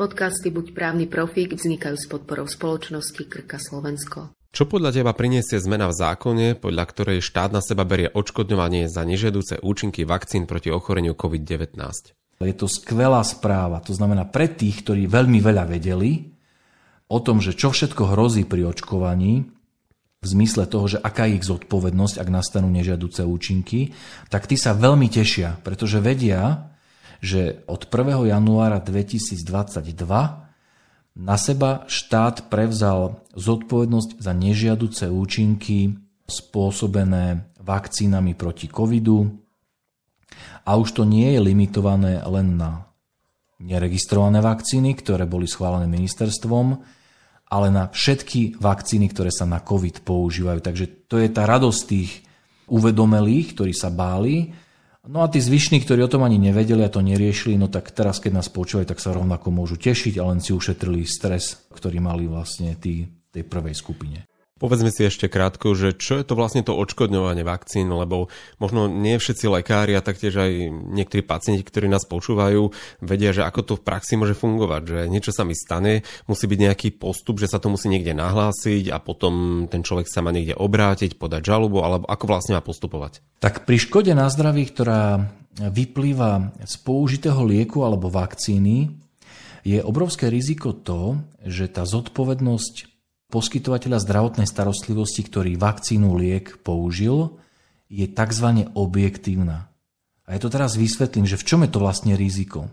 Podcasty Buď právny profík vznikajú s podporou spoločnosti Krka Slovensko. Čo podľa teba priniesie zmena v zákone, podľa ktorej štát na seba berie odškodňovanie za nežiaduce účinky vakcín proti ochoreniu COVID-19? Je to skvelá správa. To znamená pre tých, ktorí veľmi veľa vedeli o tom, že čo všetko hrozí pri očkovaní, v zmysle toho, že aká je ich zodpovednosť, ak nastanú nežiaduce účinky, tak tí sa veľmi tešia, pretože vedia, že od 1. januára 2022 na seba štát prevzal zodpovednosť za nežiaduce účinky spôsobené vakcínami proti covidu a už to nie je limitované len na neregistrované vakcíny, ktoré boli schválené ministerstvom, ale na všetky vakcíny, ktoré sa na COVID používajú. Takže to je tá radosť tých uvedomelých, ktorí sa báli, No a tí zvyšní, ktorí o tom ani nevedeli a to neriešili, no tak teraz, keď nás počúvajú, tak sa rovnako môžu tešiť a len si ušetrili stres, ktorý mali vlastne tí, tej prvej skupine. Povedzme si ešte krátko, že čo je to vlastne to odškodňovanie vakcín, lebo možno nie všetci lekári a taktiež aj niektorí pacienti, ktorí nás počúvajú, vedia, že ako to v praxi môže fungovať, že niečo sa mi stane, musí byť nejaký postup, že sa to musí niekde nahlásiť a potom ten človek sa má niekde obrátiť, podať žalobu, alebo ako vlastne má postupovať. Tak pri škode na zdraví, ktorá vyplýva z použitého lieku alebo vakcíny, je obrovské riziko to, že tá zodpovednosť poskytovateľa zdravotnej starostlivosti, ktorý vakcínu liek použil, je tzv. objektívna. A ja to teraz vysvetlím, že v čom je to vlastne riziko.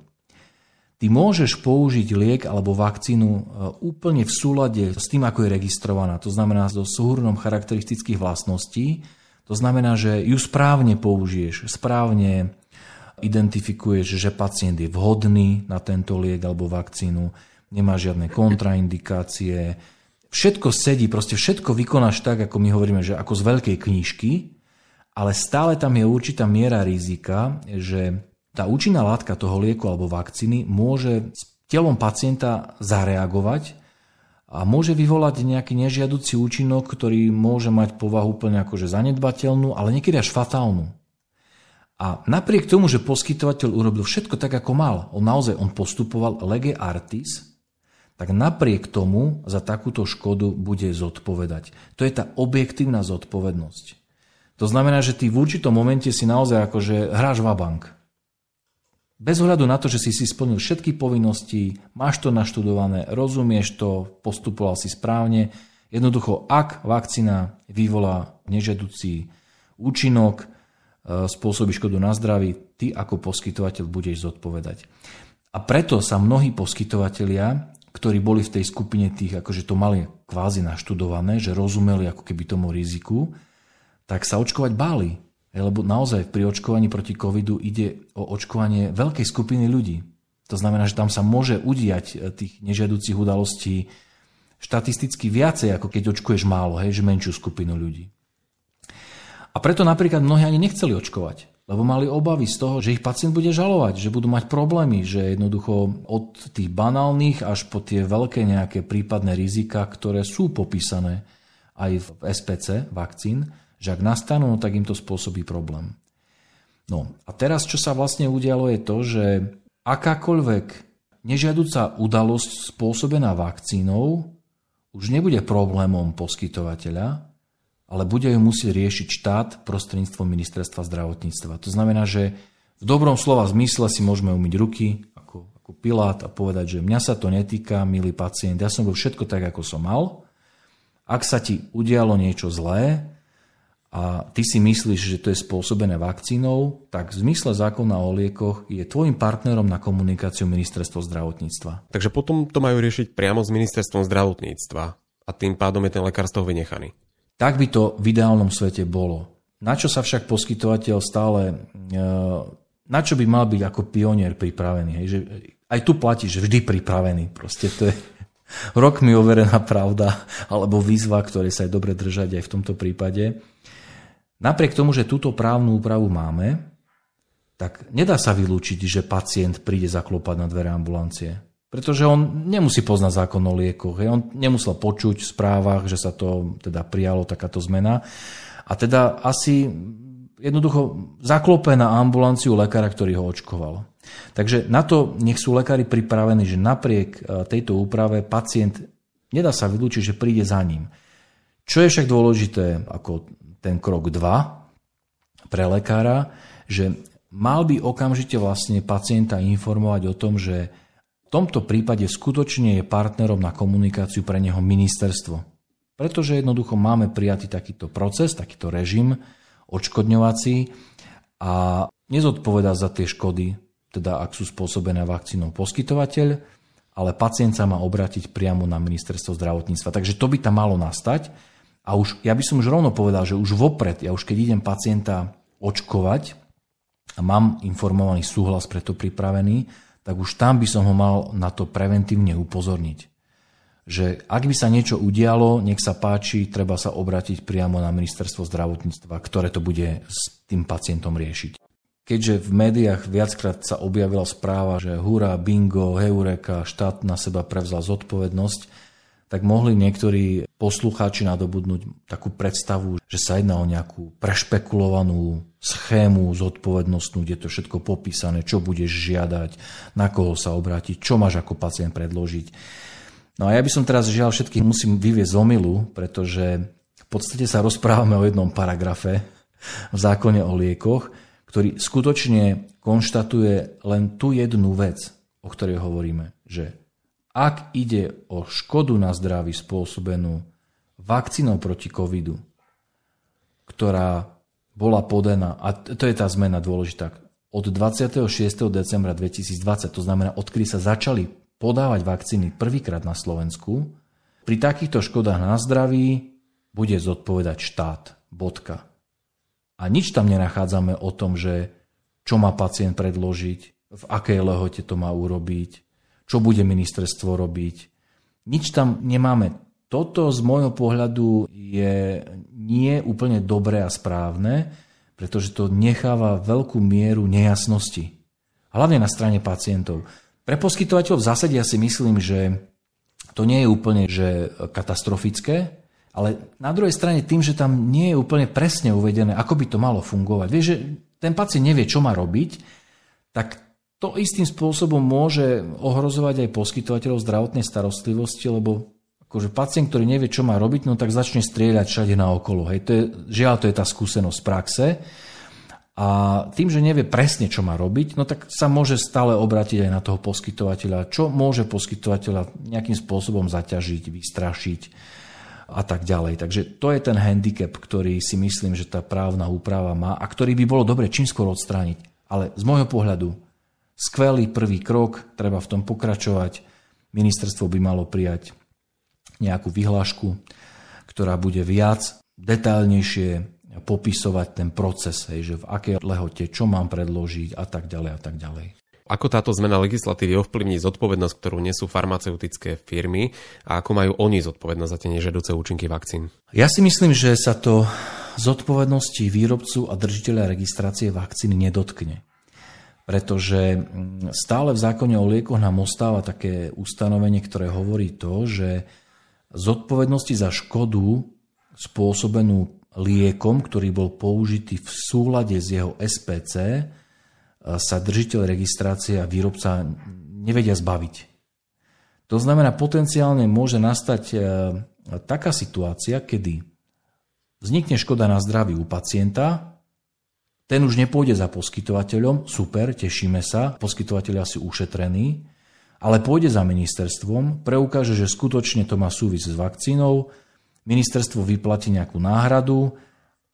Ty môžeš použiť liek alebo vakcínu e, úplne v súlade s tým, ako je registrovaná. To znamená so súhrnom charakteristických vlastností. To znamená, že ju správne použiješ, správne identifikuješ, že pacient je vhodný na tento liek alebo vakcínu, nemá žiadne kontraindikácie, všetko sedí, proste všetko vykonáš tak, ako my hovoríme, že ako z veľkej knižky, ale stále tam je určitá miera rizika, že tá účinná látka toho lieku alebo vakcíny môže s telom pacienta zareagovať a môže vyvolať nejaký nežiaducí účinok, ktorý môže mať povahu úplne akože zanedbateľnú, ale niekedy až fatálnu. A napriek tomu, že poskytovateľ urobil všetko tak, ako mal, on naozaj on postupoval lege artis, tak napriek tomu za takúto škodu bude zodpovedať. To je tá objektívna zodpovednosť. To znamená, že ty v určitom momente si naozaj akože hráš vabank. Bez ohľadu na to, že si si splnil všetky povinnosti, máš to naštudované, rozumieš to, postupoval si správne, jednoducho ak vakcína vyvolá nežedúci účinok, e, spôsobí škodu na zdraví, ty ako poskytovateľ budeš zodpovedať. A preto sa mnohí poskytovatelia ktorí boli v tej skupine tých, akože to mali kvázi naštudované, že rozumeli ako keby tomu riziku, tak sa očkovať báli. Lebo naozaj pri očkovaní proti covidu ide o očkovanie veľkej skupiny ľudí. To znamená, že tam sa môže udiať e, tých nežiaducich udalostí štatisticky viacej, ako keď očkuješ málo, hej, že menšiu skupinu ľudí. A preto napríklad mnohí ani nechceli očkovať lebo mali obavy z toho, že ich pacient bude žalovať, že budú mať problémy, že jednoducho od tých banálnych až po tie veľké nejaké prípadné rizika, ktoré sú popísané aj v SPC vakcín, že ak nastanú, tak im to spôsobí problém. No a teraz, čo sa vlastne udialo, je to, že akákoľvek nežiaduca udalosť spôsobená vakcínou už nebude problémom poskytovateľa, ale bude ju musieť riešiť štát prostredníctvom ministerstva zdravotníctva. To znamená, že v dobrom slova zmysle si môžeme umyť ruky ako, ako Pilát a povedať, že mňa sa to netýka, milý pacient, ja som bol všetko tak, ako som mal. Ak sa ti udialo niečo zlé a ty si myslíš, že to je spôsobené vakcínou, tak v zmysle zákona o liekoch je tvojim partnerom na komunikáciu ministerstvo zdravotníctva. Takže potom to majú riešiť priamo s ministerstvom zdravotníctva a tým pádom je ten lekár z toho vynechaný. Tak by to v ideálnom svete bolo. Na čo sa však poskytovateľ stále, e, na čo by mal byť ako pionier pripravený? Hej? Že aj tu platí, že vždy pripravený. Proste to je rok mi overená pravda, alebo výzva, ktoré sa je dobre držať aj v tomto prípade. Napriek tomu, že túto právnu úpravu máme, tak nedá sa vylúčiť, že pacient príde zaklopať na dvere ambulancie. Pretože on nemusí poznať zákon o liekoch. On nemusel počuť v správach, že sa to teda prijalo takáto zmena. A teda asi jednoducho zaklope na ambulanciu lekára, ktorý ho očkoval. Takže na to nech sú lekári pripravení, že napriek e, tejto úprave pacient nedá sa vylúčiť, že príde za ním. Čo je však dôležité ako ten krok 2 pre lekára, že mal by okamžite vlastne pacienta informovať o tom, že v tomto prípade skutočne je partnerom na komunikáciu pre neho ministerstvo. Pretože jednoducho máme prijatý takýto proces, takýto režim odškodňovací a nezodpoveda za tie škody, teda ak sú spôsobené vakcínou poskytovateľ, ale pacient sa má obrátiť priamo na ministerstvo zdravotníctva. Takže to by tam malo nastať. A už, ja by som už rovno povedal, že už vopred, ja už keď idem pacienta očkovať a mám informovaný súhlas preto pripravený, tak už tam by som ho mal na to preventívne upozorniť. Že ak by sa niečo udialo, nech sa páči, treba sa obrátiť priamo na ministerstvo zdravotníctva, ktoré to bude s tým pacientom riešiť. Keďže v médiách viackrát sa objavila správa, že hurá, bingo, heureka, štát na seba prevzal zodpovednosť, tak mohli niektorí poslucháči nadobudnúť takú predstavu, že sa jedná o nejakú prešpekulovanú schému zodpovednostnú, kde to všetko popísané, čo budeš žiadať, na koho sa obrátiť, čo máš ako pacient predložiť. No a ja by som teraz žiaľ všetkých musím vyviezť z omilu, pretože v podstate sa rozprávame o jednom paragrafe v zákone o liekoch, ktorý skutočne konštatuje len tú jednu vec, o ktorej hovoríme, že ak ide o škodu na zdraví spôsobenú vakcínou proti covidu, ktorá bola podaná, a to je tá zmena dôležitá, od 26. decembra 2020, to znamená, odkedy sa začali podávať vakcíny prvýkrát na Slovensku, pri takýchto škodách na zdraví bude zodpovedať štát. Bodka. A nič tam nenachádzame o tom, že čo má pacient predložiť, v akej lehote to má urobiť, čo bude ministerstvo robiť. Nič tam nemáme. Toto z môjho pohľadu je nie úplne dobré a správne, pretože to necháva veľkú mieru nejasnosti. Hlavne na strane pacientov. Pre poskytovateľov v zásade ja si myslím, že to nie je úplne že katastrofické, ale na druhej strane tým, že tam nie je úplne presne uvedené, ako by to malo fungovať. Vieš, že ten pacient nevie, čo má robiť, tak to istým spôsobom môže ohrozovať aj poskytovateľov zdravotnej starostlivosti, lebo akože pacient, ktorý nevie, čo má robiť, no tak začne strieľať všade na okolo. Hej. To je, žiaľ, to je tá skúsenosť z praxe. A tým, že nevie presne, čo má robiť, no tak sa môže stále obrátiť aj na toho poskytovateľa, čo môže poskytovateľa nejakým spôsobom zaťažiť, vystrašiť a tak ďalej. Takže to je ten handicap, ktorý si myslím, že tá právna úprava má a ktorý by bolo dobre čím skôr odstrániť. Ale z môjho pohľadu Skvelý prvý krok, treba v tom pokračovať. Ministerstvo by malo prijať nejakú vyhlášku, ktorá bude viac detailnejšie popisovať ten proces, hej, že v akej lehote, čo mám predložiť a tak ďalej a tak ďalej. Ako táto zmena legislatívy ovplyvní zodpovednosť, ktorú nesú farmaceutické firmy a ako majú oni zodpovednosť za tie nežadúce účinky vakcín? Ja si myslím, že sa to zodpovednosti výrobcu a držiteľa registrácie vakcíny nedotkne pretože mm, stále v zákone o liekoch nám ostáva také ustanovenie, ktoré hovorí to, že zodpovednosti za škodu spôsobenú liekom, ktorý bol použitý v súlade s jeho SPC, e, sa držiteľ registrácie a výrobca nevedia zbaviť. To znamená, potenciálne môže nastať e, taká situácia, kedy vznikne škoda na zdraví u pacienta, ten už nepôjde za poskytovateľom, super, tešíme sa, poskytovateľia si ušetrení, ale pôjde za ministerstvom, preukáže, že skutočne to má súvis s vakcínou, ministerstvo vyplatí nejakú náhradu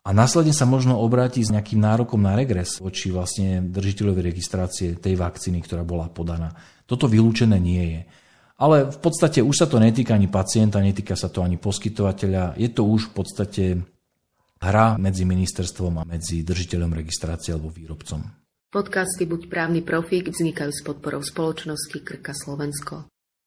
a následne sa možno obráti s nejakým nárokom na regres voči vlastne držiteľovi registrácie tej vakcíny, ktorá bola podaná. Toto vylúčené nie je. Ale v podstate už sa to netýka ani pacienta, netýka sa to ani poskytovateľa. Je to už v podstate hra medzi ministerstvom a medzi držiteľom registrácie alebo výrobcom. Podcasty Buď právny profík vznikajú s podporou spoločnosti Krka Slovensko.